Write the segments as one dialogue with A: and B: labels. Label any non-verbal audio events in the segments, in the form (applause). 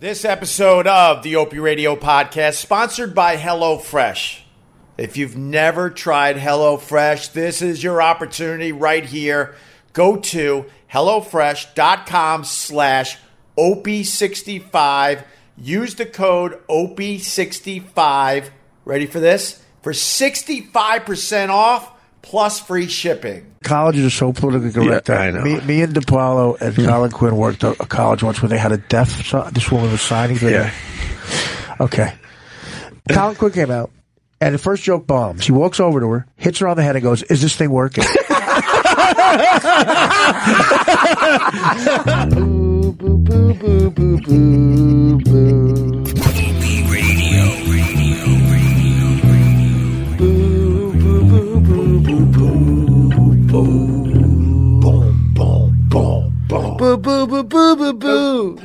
A: This episode of the Opie Radio podcast sponsored by HelloFresh. If you've never tried HelloFresh, this is your opportunity right here. Go to HelloFresh.com slash OP65. Use the code OP65. Ready for this? For 65% off plus free shipping.
B: Colleges are so politically correct.
C: Yeah, I know.
B: Me, me and DePaulo and hmm. Colin Quinn worked at a college once where they had a deaf. So, this woman was signing. for
C: Yeah.
B: Okay. Colin Quinn came out, and the first joke bombs. He walks over to her, hits her on the head, and goes, "Is this thing working?" (laughs) (laughs) (laughs) Boo, boo, boo, boo, boo, boo, boo. Boo, boo, boo, boo, boo, boo.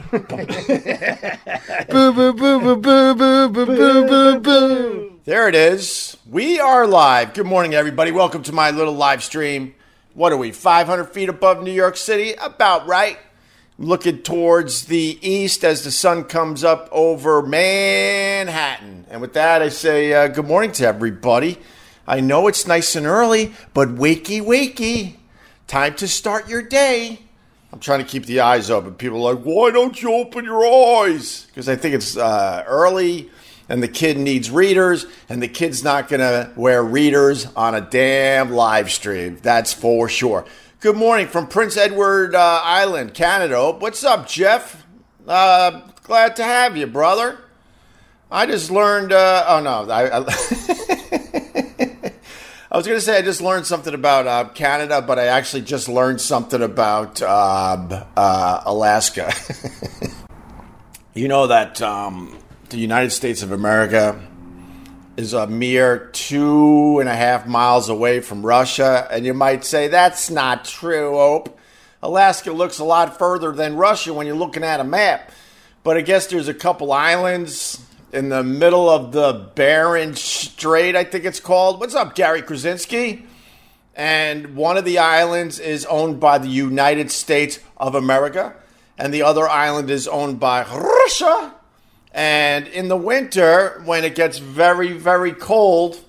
B: Boo, boo, boo, boo, boo, boo, boo, boo, boo.
A: There it is. We are live. Good morning, everybody. Welcome to my little live stream. What are we, 500 feet above New York City? About right. Looking towards the east as the sun comes up over Manhattan. And with that, I say uh, good morning to everybody. I know it's nice and early, but wakey, wakey. Time to start your day. I'm trying to keep the eyes open. People are like, why don't you open your eyes? Because I think it's uh, early and the kid needs readers, and the kid's not going to wear readers on a damn live stream. That's for sure. Good morning from Prince Edward uh, Island, Canada. What's up, Jeff? Uh, glad to have you, brother. I just learned. Uh, oh, no. I, I (laughs) I was going to say I just learned something about uh, Canada, but I actually just learned something about um, uh, Alaska. (laughs) you know that um, the United States of America is a mere two and a half miles away from Russia, and you might say that's not true, Ope. Alaska looks a lot further than Russia when you're looking at a map, but I guess there's a couple islands in the middle of the Bering Strait, I think it's called. What's up, Gary Krasinski? And one of the islands is owned by the United States of America, and the other island is owned by Russia. And in the winter, when it gets very, very cold,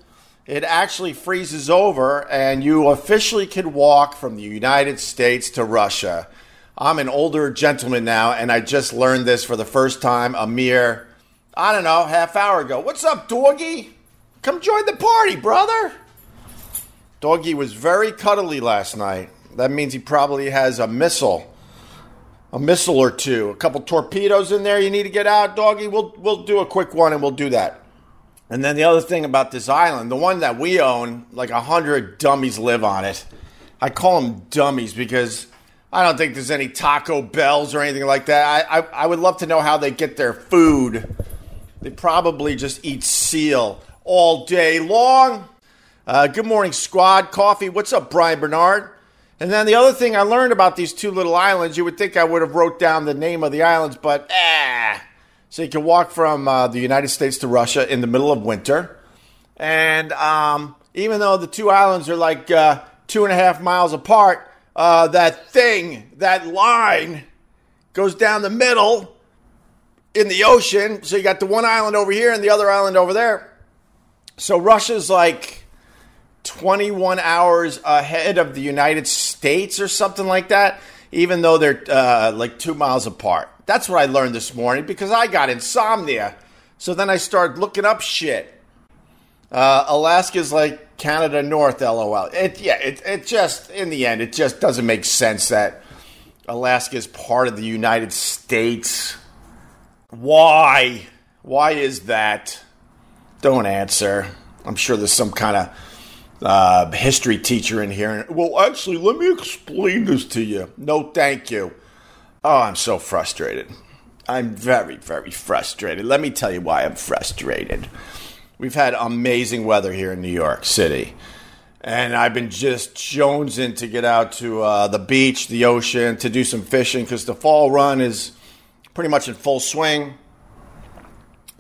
A: it actually freezes over, and you officially can walk from the United States to Russia. I'm an older gentleman now, and I just learned this for the first time a mere, I don't know, half hour ago. What's up, doggy? Come join the party, brother. Doggy was very cuddly last night. That means he probably has a missile a missile or two, a couple torpedoes in there you need to get out, doggy. We'll we'll do a quick one and we'll do that. And then the other thing about this island, the one that we own, like a hundred dummies live on it. I call them dummies because I don't think there's any Taco Bells or anything like that. I, I, I would love to know how they get their food. They probably just eat seal all day long. Uh, good morning, squad. Coffee. What's up, Brian Bernard? And then the other thing I learned about these two little islands, you would think I would have wrote down the name of the islands, but ah. So you can walk from uh, the United States to Russia in the middle of winter. And um, even though the two islands are like uh, two and a half miles apart, uh, that thing, that line, goes down the middle in the ocean. So you got the one island over here and the other island over there. So Russia's like 21 hours ahead of the United States or something like that, even though they're uh, like two miles apart. That's what I learned this morning because I got insomnia. So then I started looking up shit. Uh, Alaska's like Canada North, lol. It, yeah, it, it just, in the end, it just doesn't make sense that Alaska is part of the United States. Why? Why is that? Don't answer. I'm sure there's some kind of uh, history teacher in here. Well, actually, let me explain this to you. No, thank you. Oh, I'm so frustrated. I'm very, very frustrated. Let me tell you why I'm frustrated. We've had amazing weather here in New York City. And I've been just jonesing to get out to uh, the beach, the ocean, to do some fishing because the fall run is pretty much in full swing.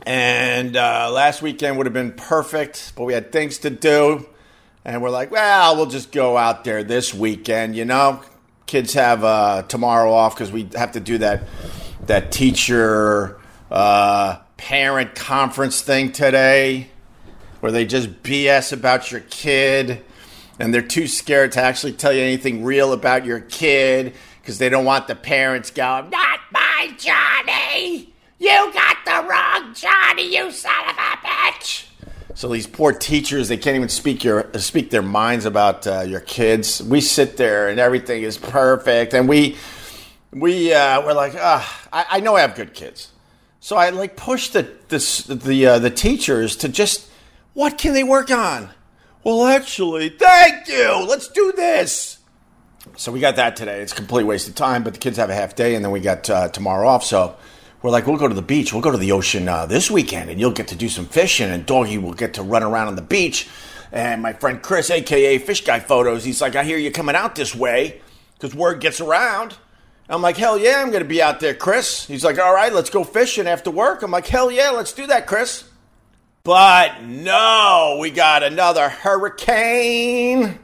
A: And uh, last weekend would have been perfect, but we had things to do. And we're like, well, we'll just go out there this weekend, you know? Kids have uh, tomorrow off because we have to do that that teacher uh, parent conference thing today where they just BS about your kid and they're too scared to actually tell you anything real about your kid because they don't want the parents going, Not my Johnny! You got the wrong Johnny, you son of a bitch! So these poor teachers, they can't even speak your speak their minds about uh, your kids. We sit there and everything is perfect, and we we uh, we're like, ah, I, I know I have good kids, so I like push the the the, uh, the teachers to just what can they work on? Well, actually, thank you. Let's do this. So we got that today. It's a complete waste of time, but the kids have a half day, and then we got uh, tomorrow off. So we're like, we'll go to the beach. We'll go to the ocean uh, this weekend, and you'll get to do some fishing, and Doggy will get to run around on the beach. And my friend Chris, aka Fish Guy Photos, he's like, I hear you coming out this way because word gets around. I'm like, hell yeah, I'm going to be out there, Chris. He's like, all right, let's go fishing after work. I'm like, hell yeah, let's do that, Chris. But no, we got another hurricane.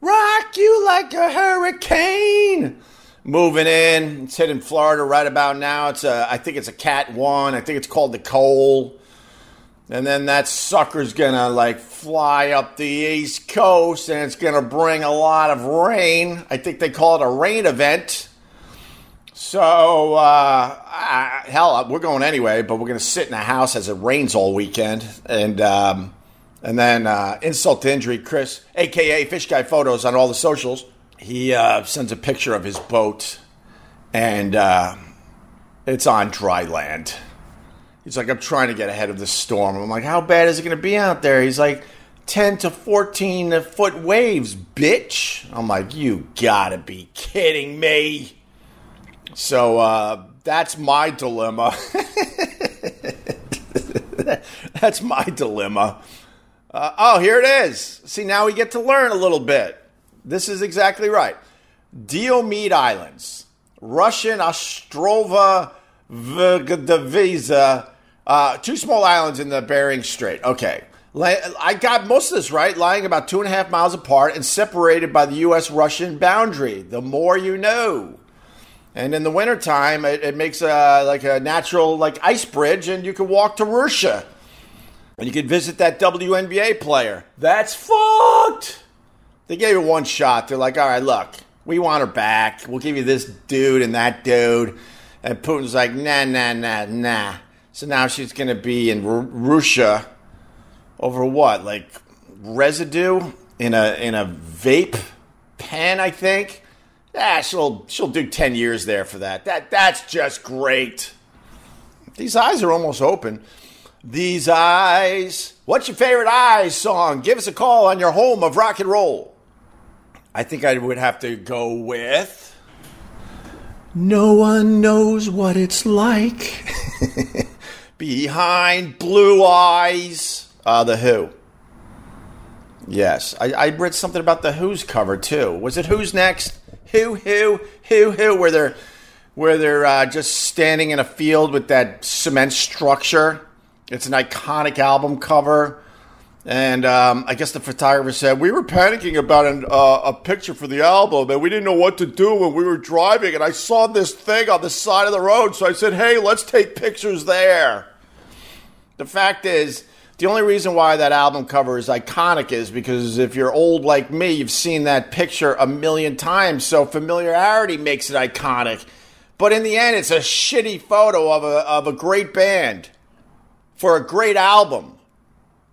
A: Rock you like a hurricane. Moving in, it's hitting Florida right about now. It's a, I think it's a Cat One. I think it's called Nicole. And then that sucker's gonna like fly up the east coast, and it's gonna bring a lot of rain. I think they call it a rain event. So, uh, uh, hell, we're going anyway, but we're to sit in a house as it rains all weekend. And um, and then uh, insult to injury, Chris, aka Fish Guy Photos on all the socials, he uh, sends a picture of his boat, and uh, it's on dry land. He's like, I'm trying to get ahead of the storm. I'm like, how bad is it going to be out there? He's like, 10 to 14 foot waves, bitch. I'm like, you gotta be kidding me. So uh, that's my dilemma. (laughs) that's my dilemma. Uh, oh, here it is. See, now we get to learn a little bit. This is exactly right. Diomede Islands, Russian Ostrova Vgdaviza, uh, two small islands in the Bering Strait. Okay. I got most of this right, lying about two and a half miles apart and separated by the U.S. Russian boundary. The more you know. And in the wintertime, it, it makes a, like a natural like ice bridge, and you can walk to Russia. And you can visit that WNBA player. That's fucked. They gave her one shot. They're like, all right, look, we want her back. We'll give you this dude and that dude. And Putin's like, nah, nah, nah, nah. So now she's going to be in R- Russia over what? Like residue in a in a vape pen, I think. Ah, she'll she'll do ten years there for that. That that's just great. These eyes are almost open. These eyes. What's your favorite eyes song? Give us a call on your home of rock and roll. I think I would have to go with. No one knows what it's like (laughs) behind blue eyes. Uh, the Who. Yes, I, I read something about the Who's cover too. Was it Who's next? Who, who, who, who? Where they're where they're uh, just standing in a field with that cement structure. It's an iconic album cover. And um, I guess the photographer said, We were panicking about an, uh, a picture for the album and we didn't know what to do when we were driving. And I saw this thing on the side of the road. So I said, Hey, let's take pictures there. The fact is, the only reason why that album cover is iconic is because if you're old like me, you've seen that picture a million times. So familiarity makes it iconic. But in the end, it's a shitty photo of a, of a great band for a great album.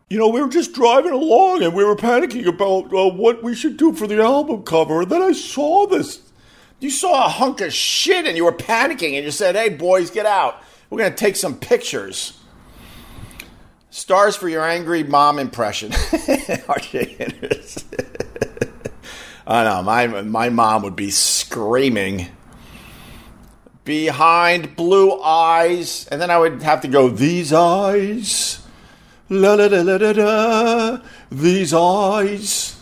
A: You know, we were just driving along and we were panicking about uh, what we should do for the album cover. And then I saw this. You saw a hunk of shit and you were panicking and you said, hey, boys, get out. We're going to take some pictures. Stars for your angry mom impression. (laughs) RJ. (laughs) I know, my, my mom would be screaming behind blue eyes, and then I would have to go, These eyes. La la la la la These eyes.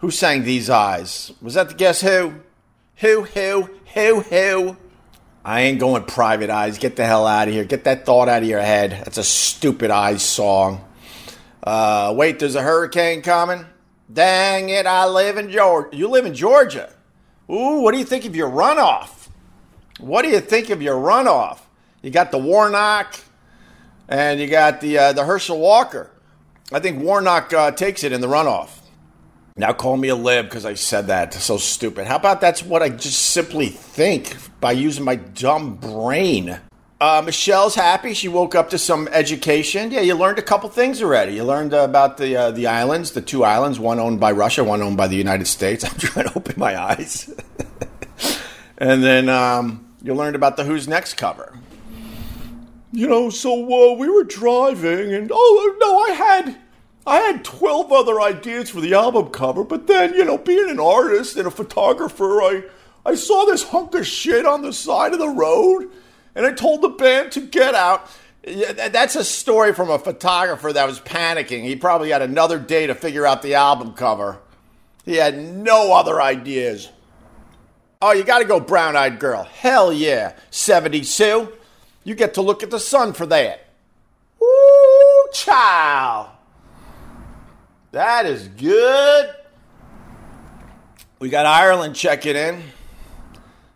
A: Who sang These Eyes? Was that the Guess Who? Who, who, who, who? I ain't going private eyes. Get the hell out of here. Get that thought out of your head. That's a stupid eyes song. Uh, wait, there's a hurricane coming? Dang it, I live in Georgia. You live in Georgia. Ooh, what do you think of your runoff? What do you think of your runoff? You got the Warnock, and you got the uh, the Herschel Walker. I think Warnock uh, takes it in the runoff. Now call me a lib because I said that. So stupid. How about that's what I just simply think by using my dumb brain? Uh, Michelle's happy. She woke up to some education. Yeah, you learned a couple things already. You learned uh, about the uh, the islands, the two islands, one owned by Russia, one owned by the United States. (laughs) I'm trying to open my eyes. (laughs) and then um, you learned about the Who's Next cover. You know, so uh, we were driving, and oh no, I had I had 12 other ideas for the album cover, but then, you know, being an artist and a photographer, I, I saw this hunk of shit on the side of the road, and I told the band to get out. That's a story from a photographer that was panicking. He probably had another day to figure out the album cover. He had no other ideas. Oh, you got to go brown eyed girl. Hell yeah. 72. You get to look at the sun for that. Ooh, child. That is good. We got Ireland checking in.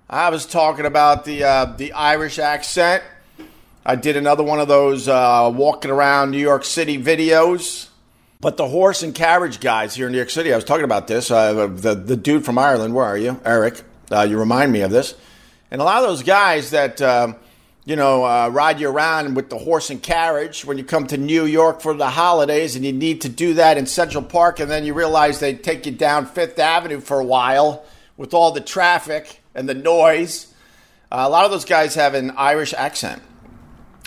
A: I was talking about the uh, the Irish accent. I did another one of those uh, walking around New York City videos. But the horse and carriage guys here in New York City, I was talking about this. Uh, the the dude from Ireland, where are you, Eric? Uh, you remind me of this. And a lot of those guys that um, you know, uh, ride you around with the horse and carriage when you come to New York for the holidays, and you need to do that in Central Park, and then you realize they take you down Fifth Avenue for a while with all the traffic and the noise. Uh, a lot of those guys have an Irish accent,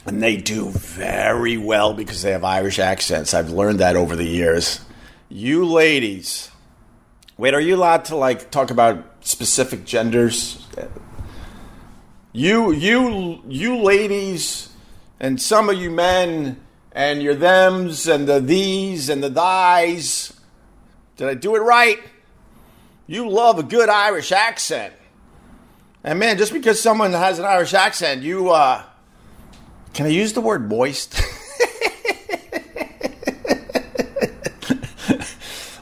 A: and they do very well because they have Irish accents. I've learned that over the years. You ladies, wait, are you allowed to like talk about specific genders? you you you ladies and some of you men and your thems and the these and the thys. Did i do it right? You love a good irish accent. And man just because someone has an irish accent you uh can i use the word moist (laughs)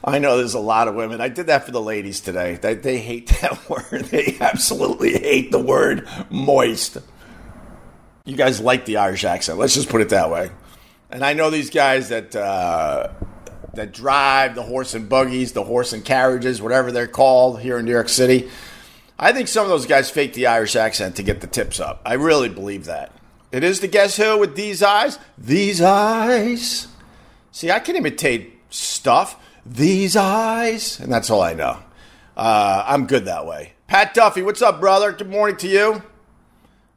A: I know there's a lot of women. I did that for the ladies today. They, they hate (laughs) that word. They absolutely hate the word moist. You guys like the Irish accent. Let's just put it that way. And I know these guys that uh, that drive the horse and buggies, the horse and carriages, whatever they're called here in New York City. I think some of those guys fake the Irish accent to get the tips up. I really believe that. It is the guess who with these eyes. These eyes. See, I can imitate stuff these eyes, and that's all I know. Uh, I'm good that way. Pat Duffy, what's up, brother? Good morning to you.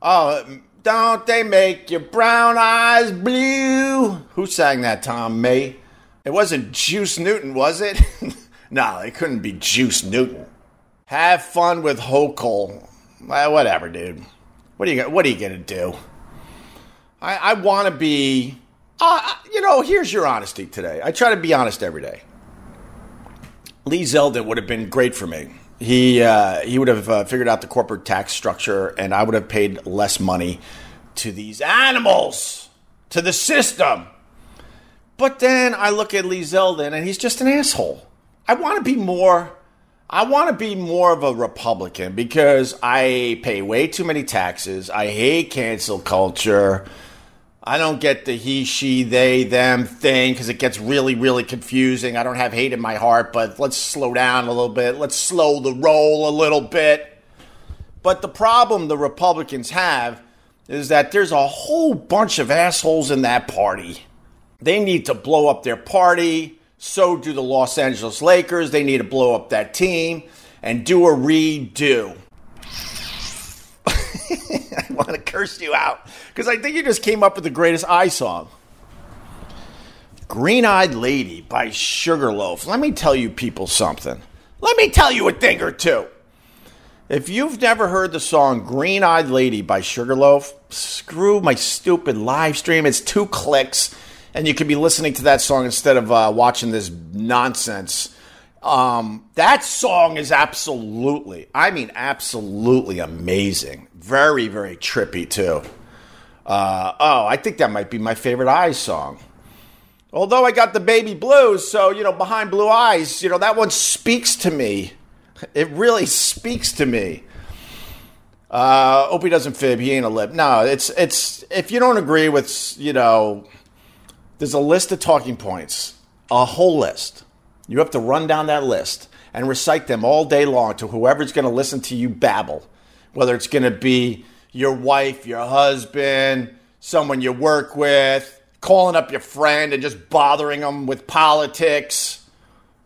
A: Oh, don't they make your brown eyes blue? Who sang that, Tom May? It wasn't Juice Newton, was it? (laughs) no, it couldn't be Juice Newton. Have fun with Hochul. Well, whatever, dude. What are you What are you gonna do? I, I want to be. Uh, you know, here's your honesty today. I try to be honest every day. Lee Zeldin would have been great for me. He uh, he would have uh, figured out the corporate tax structure, and I would have paid less money to these animals, to the system. But then I look at Lee Zeldin, and he's just an asshole. I want to be more. I want to be more of a Republican because I pay way too many taxes. I hate cancel culture. I don't get the he, she, they, them thing because it gets really, really confusing. I don't have hate in my heart, but let's slow down a little bit. Let's slow the roll a little bit. But the problem the Republicans have is that there's a whole bunch of assholes in that party. They need to blow up their party. So do the Los Angeles Lakers. They need to blow up that team and do a redo. (laughs) (laughs) Want to curse you out because I think you just came up with the greatest I song. Green Eyed Lady by Sugarloaf. Let me tell you people something. Let me tell you a thing or two. If you've never heard the song Green Eyed Lady by Sugarloaf, screw my stupid live stream. It's two clicks, and you could be listening to that song instead of uh, watching this nonsense. Um, that song is absolutely, I mean, absolutely amazing. Very, very trippy, too. Uh, oh, I think that might be my favorite Eyes song. Although I got the baby blues, so, you know, behind blue eyes, you know, that one speaks to me. It really speaks to me. Uh, Opie doesn't fib. He ain't a lip. No, it's it's if you don't agree with you know, there's a list of talking points, a whole list. You have to run down that list and recite them all day long to whoever's going to listen to you babble, whether it's going to be your wife, your husband, someone you work with, calling up your friend and just bothering them with politics.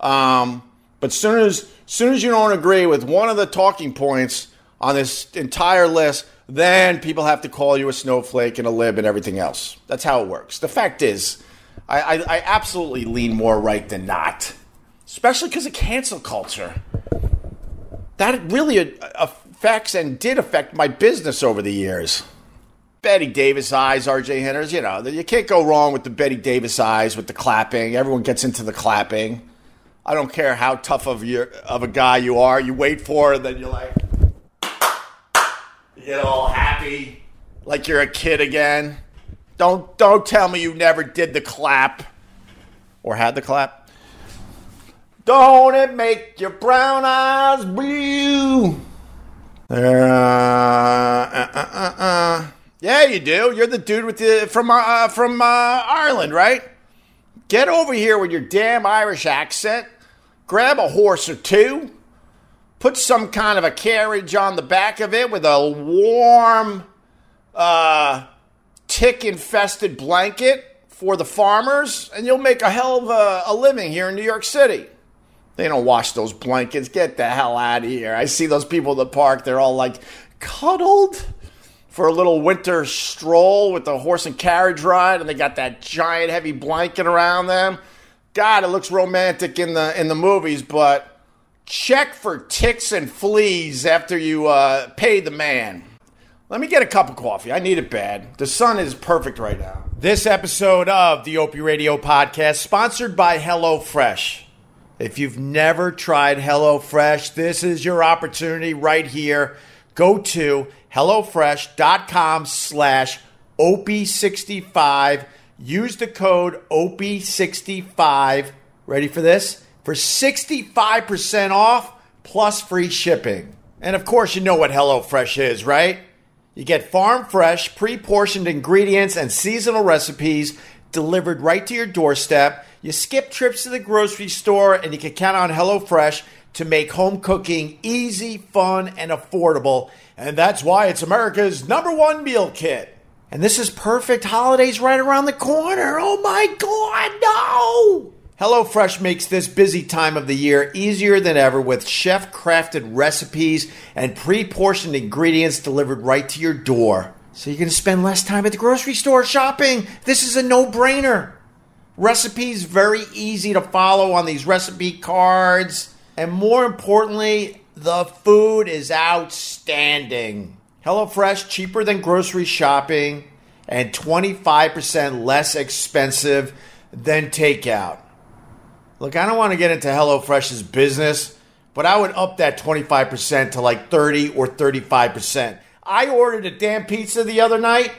A: Um, but soon as soon as you don't agree with one of the talking points on this entire list, then people have to call you a snowflake and a lib and everything else. That's how it works. The fact is, I, I, I absolutely lean more right than not, especially because of cancel culture. That really affects and did affect my business over the years. Bette Davis eyes, RJ Henners, you know, you can't go wrong with the Bette Davis eyes with the clapping. Everyone gets into the clapping. I don't care how tough of your of a guy you are. You wait for it, then you're like, you get all happy, like you're a kid again. Don't don't tell me you never did the clap or had the clap. Don't it make your brown eyes blue? Uh, uh, uh, uh, uh. Yeah, you do. You're the dude with the from uh, from uh, Ireland, right? Get over here with your damn Irish accent. Grab a horse or two. Put some kind of a carriage on the back of it with a warm, uh, tick-infested blanket for the farmers, and you'll make a hell of a, a living here in New York City. They don't wash those blankets. Get the hell out of here. I see those people in the park. They're all like cuddled for a little winter stroll with the horse and carriage ride, and they got that giant heavy blanket around them. God, it looks romantic in the in the movies, but check for ticks and fleas after you uh, pay the man. Let me get a cup of coffee. I need it bad. The sun is perfect right now. This episode of the Opie Radio podcast sponsored by HelloFresh. If you've never tried HelloFresh, this is your opportunity right here. Go to HelloFresh.com slash OP65. Use the code OP65. Ready for this? For 65% off plus free shipping. And of course, you know what HelloFresh is, right? You get farm fresh, pre portioned ingredients and seasonal recipes delivered right to your doorstep. You skip trips to the grocery store, and you can count on HelloFresh to make home cooking easy, fun, and affordable. And that's why it's America's number one meal kit. And this is perfect. Holidays right around the corner. Oh my God, no! HelloFresh makes this busy time of the year easier than ever with chef crafted recipes and pre portioned ingredients delivered right to your door. So you're going to spend less time at the grocery store shopping. This is a no brainer. Recipes very easy to follow on these recipe cards. And more importantly, the food is outstanding. HelloFresh, cheaper than grocery shopping and 25% less expensive than takeout. Look, I don't want to get into HelloFresh's business, but I would up that 25% to like 30 or 35%. I ordered a damn pizza the other night.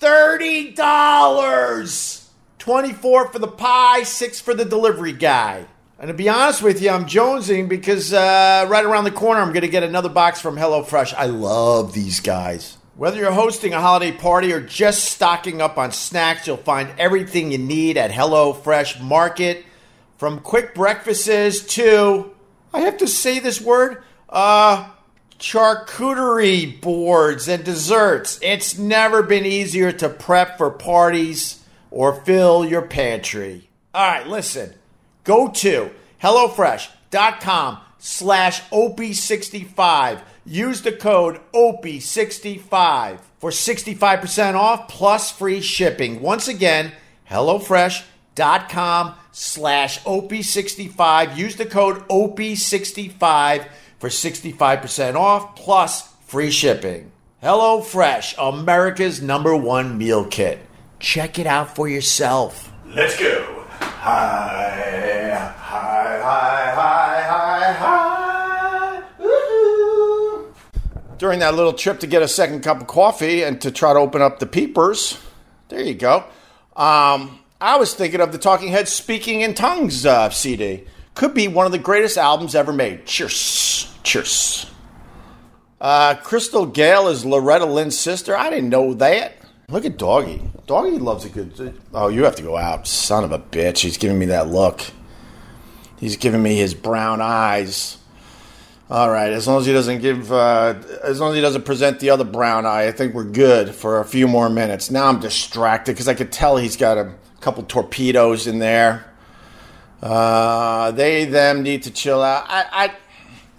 A: $30! 24 for the pie, 6 for the delivery guy. And to be honest with you, I'm jonesing because uh, right around the corner, I'm going to get another box from HelloFresh. I love these guys. Whether you're hosting a holiday party or just stocking up on snacks, you'll find everything you need at HelloFresh Market. From quick breakfasts to, I have to say this word, uh, charcuterie boards and desserts. It's never been easier to prep for parties or fill your pantry. All right, listen. Go to HelloFresh.com slash OP65. Use the code OP65 for 65% off plus free shipping. Once again, HelloFresh.com slash OP65. Use the code OP65 for 65% off plus free shipping. HelloFresh, America's number one meal kit. Check it out for yourself.
B: Let's go. Hi, hi, hi, hi, hi, hi. Woo-hoo.
A: During that little trip to get a second cup of coffee and to try to open up the peepers, there you go. Um, I was thinking of the Talking Heads Speaking in Tongues uh, CD. Could be one of the greatest albums ever made. Cheers. Cheers. Uh, Crystal Gayle is Loretta Lynn's sister. I didn't know that. Look at Doggy. Doggy loves a good. Oh, you have to go out, son of a bitch. He's giving me that look. He's giving me his brown eyes. All right, as long as he doesn't give, uh, as long as he doesn't present the other brown eye, I think we're good for a few more minutes. Now I'm distracted because I could tell he's got a couple torpedoes in there. Uh, they them need to chill out. I,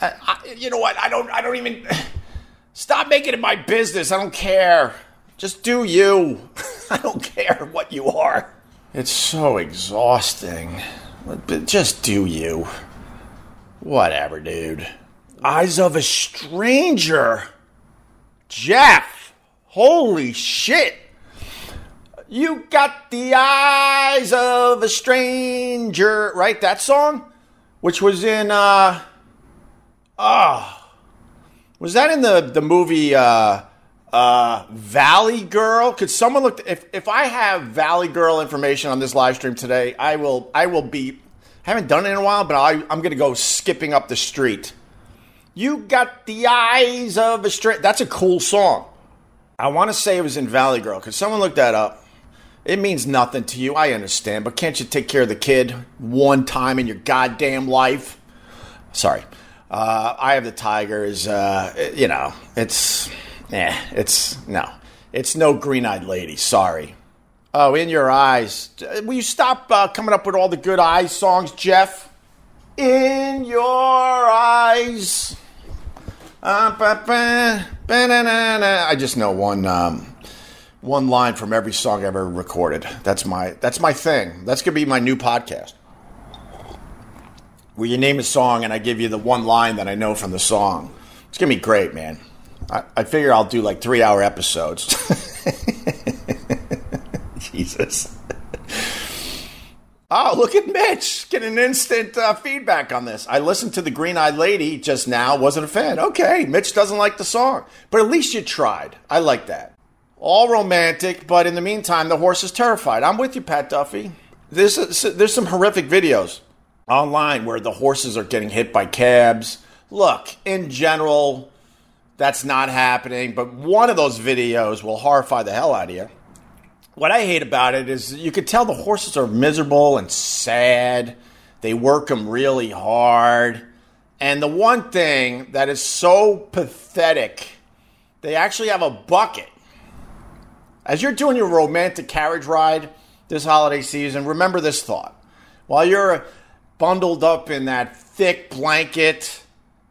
A: I, I, I, you know what? I don't, I don't even. (sighs) Stop making it my business. I don't care. Just do you. (laughs) I don't care what you are. It's so exhausting. But just do you. Whatever, dude. Eyes of a stranger. Jeff. Holy shit. You got the eyes of a stranger. Right? That song? Which was in, uh, ah. was that in the, the movie, uh, uh, Valley Girl. Could someone look? If if I have Valley Girl information on this live stream today, I will I will be. I haven't done it in a while, but I, I'm going to go skipping up the street. You got the eyes of a straight. That's a cool song. I want to say it was in Valley Girl. Could someone look that up? It means nothing to you. I understand, but can't you take care of the kid one time in your goddamn life? Sorry. Uh, I have the Tigers. uh, you know, it's Eh, it's no. It's no green eyed lady. Sorry. Oh, in your eyes. Will you stop uh, coming up with all the good eyes songs, Jeff? In your eyes. Uh, I just know one um, one line from every song I ever recorded. That's my that's my thing. That's gonna be my new podcast. Where you name a song and I give you the one line that I know from the song. It's gonna be great, man. I, I figure I'll do like three hour episodes. (laughs) Jesus. Oh, look at Mitch getting instant uh, feedback on this. I listened to the Green Eyed Lady just now, wasn't a fan. Okay, Mitch doesn't like the song, but at least you tried. I like that. All romantic, but in the meantime, the horse is terrified. I'm with you, Pat Duffy. There's, there's some horrific videos online where the horses are getting hit by cabs. Look, in general, that's not happening, but one of those videos will horrify the hell out of you. What I hate about it is you could tell the horses are miserable and sad. They work them really hard. And the one thing that is so pathetic, they actually have a bucket. As you're doing your romantic carriage ride this holiday season, remember this thought. While you're bundled up in that thick blanket,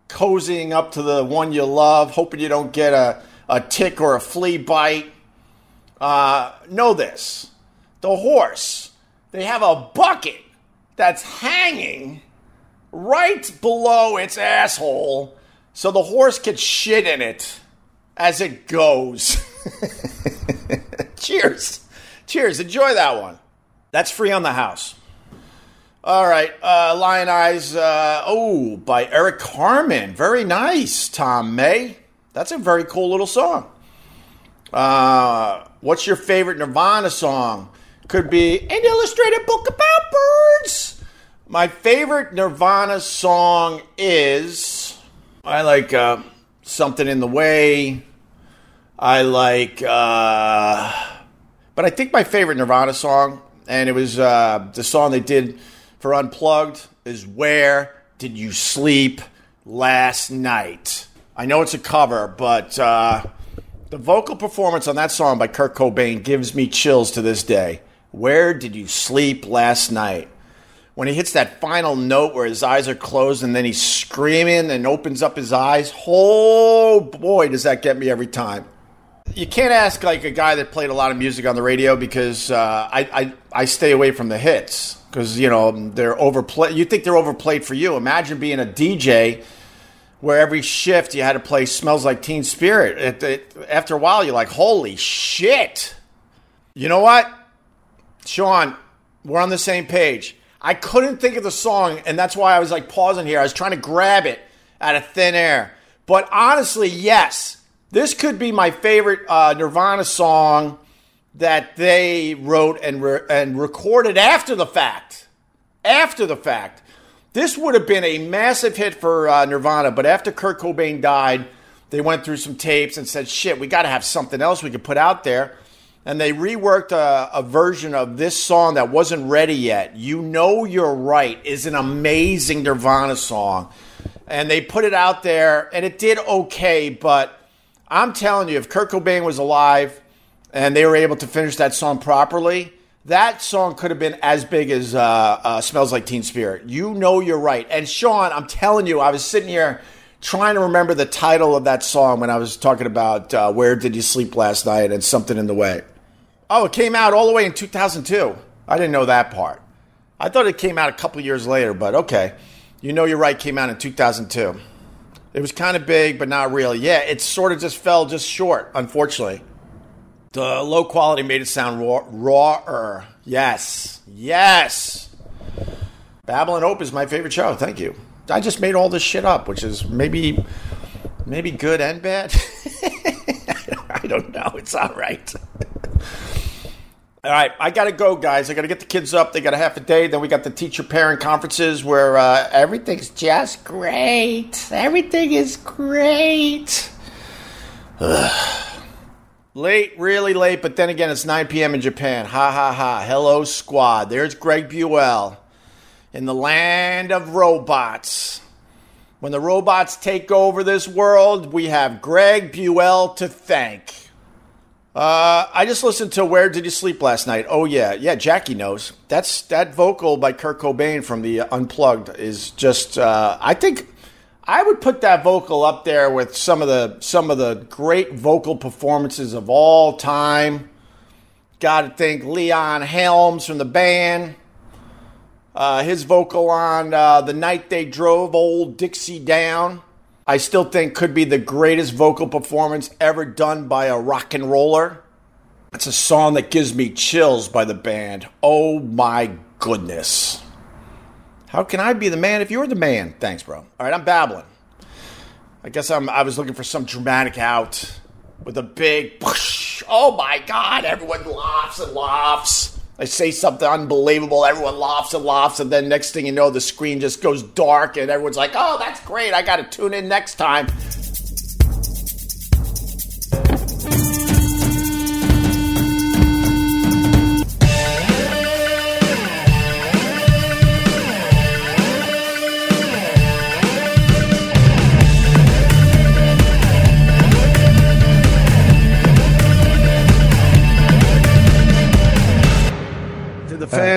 A: cozying up to the one you love, hoping you don't get a, a tick or a flea bite. Uh, know this the horse, they have a bucket that's hanging right below its asshole so the horse can shit in it as it goes. (laughs) Cheers. Cheers. Enjoy that one. That's free on the house. All right, uh, Lion Eyes. Uh, oh, by Eric Carmen. Very nice, Tom May. That's a very cool little song. Uh, what's your favorite Nirvana song? Could be an illustrated book about birds. My favorite Nirvana song is I like uh, something in the way. I like, uh, but I think my favorite Nirvana song, and it was uh, the song they did for Unplugged is Where Did You Sleep Last Night? I know it's a cover, but uh, the vocal performance on that song by Kurt Cobain gives me chills to this day. Where did you sleep last night? When he hits that final note where his eyes are closed and then he's screaming and opens up his eyes, oh boy, does that get me every time. You can't ask like a guy that played a lot of music on the radio because uh, I, I, I stay away from the hits because you know they're overplayed. You think they're overplayed for you? Imagine being a DJ where every shift you had to play "Smells Like Teen Spirit." It, it, after a while, you're like, "Holy shit!" You know what, Sean? We're on the same page. I couldn't think of the song, and that's why I was like pausing here. I was trying to grab it out of thin air. But honestly, yes, this could be my favorite uh, Nirvana song that they wrote and re- and recorded after the fact. After the fact, this would have been a massive hit for uh, Nirvana. But after Kurt Cobain died, they went through some tapes and said, shit, we got to have something else we could put out there. And they reworked a, a, version of this song that wasn't ready yet. You Know You're Right is an amazing Nirvana song. And they put it out there, and it did okay, but I'm telling you, if Kurt Cobain was alive and they were able to finish that song properly, that song could have been as big as uh, uh, Smells Like Teen Spirit. You know you're right. And Sean, I'm telling you, I was sitting here trying to remember the title of that song when I was talking about uh, Where Did You Sleep Last Night and Something in the Way. Oh, it came out all the way in 2002. I didn't know that part. I thought it came out a couple years later, but okay. You know you're right, came out in 2002. It was kind of big, but not really. Yeah, it sort of just fell just short, unfortunately. The low quality made it sound raw, rawer. Yes. Yes. Babylon Hope is my favorite show. Thank you. I just made all this shit up, which is maybe maybe good and bad. (laughs) I don't know. It's all right. (laughs) all right, I got to go, guys. I got to get the kids up. They got a half a day. Then we got the teacher parent conferences where uh, everything's just great. Everything is great. Ugh. Late, really late, but then again, it's 9 p.m. in Japan. Ha ha ha. Hello, squad. There's Greg Buell in the land of robots. When the robots take over this world, we have Greg Buell to thank. Uh, I just listened to "Where Did You Sleep Last Night." Oh yeah, yeah. Jackie knows. That's that vocal by Kurt Cobain from the Unplugged is just. Uh, I think I would put that vocal up there with some of the some of the great vocal performances of all time. Got to think Levon Helms from the band. Uh, his vocal on uh, the night they drove old Dixie down. I still think could be the greatest vocal performance ever done by a rock and roller. It's a song that gives me chills by the band. Oh my goodness. How can I be the man if you're the man? Thanks, bro. All right, I'm babbling. I guess I'm. I was looking for some dramatic out with a big. Push. Oh my God! Everyone laughs and laughs. I say something unbelievable. Everyone laughs and laughs, and then next thing you know, the screen just goes dark, and everyone's like, "Oh, that's great! I got to tune in next time."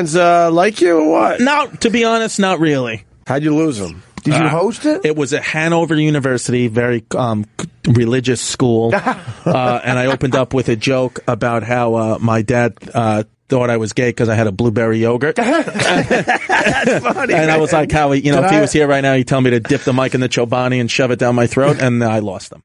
B: Fans uh, like you or what?
C: No, to be honest, not really.
B: How'd you lose them? Did you uh, host it?
C: It was at Hanover University, very um, religious school, (laughs) uh, and I opened up with a joke about how uh, my dad uh, thought I was gay because I had a blueberry yogurt. (laughs) (laughs)
B: That's funny.
C: and
B: man.
C: I was like, how you know, Did if I... he was here right now, he'd tell me to dip the mic in the Chobani and shove it down my throat, and I lost them.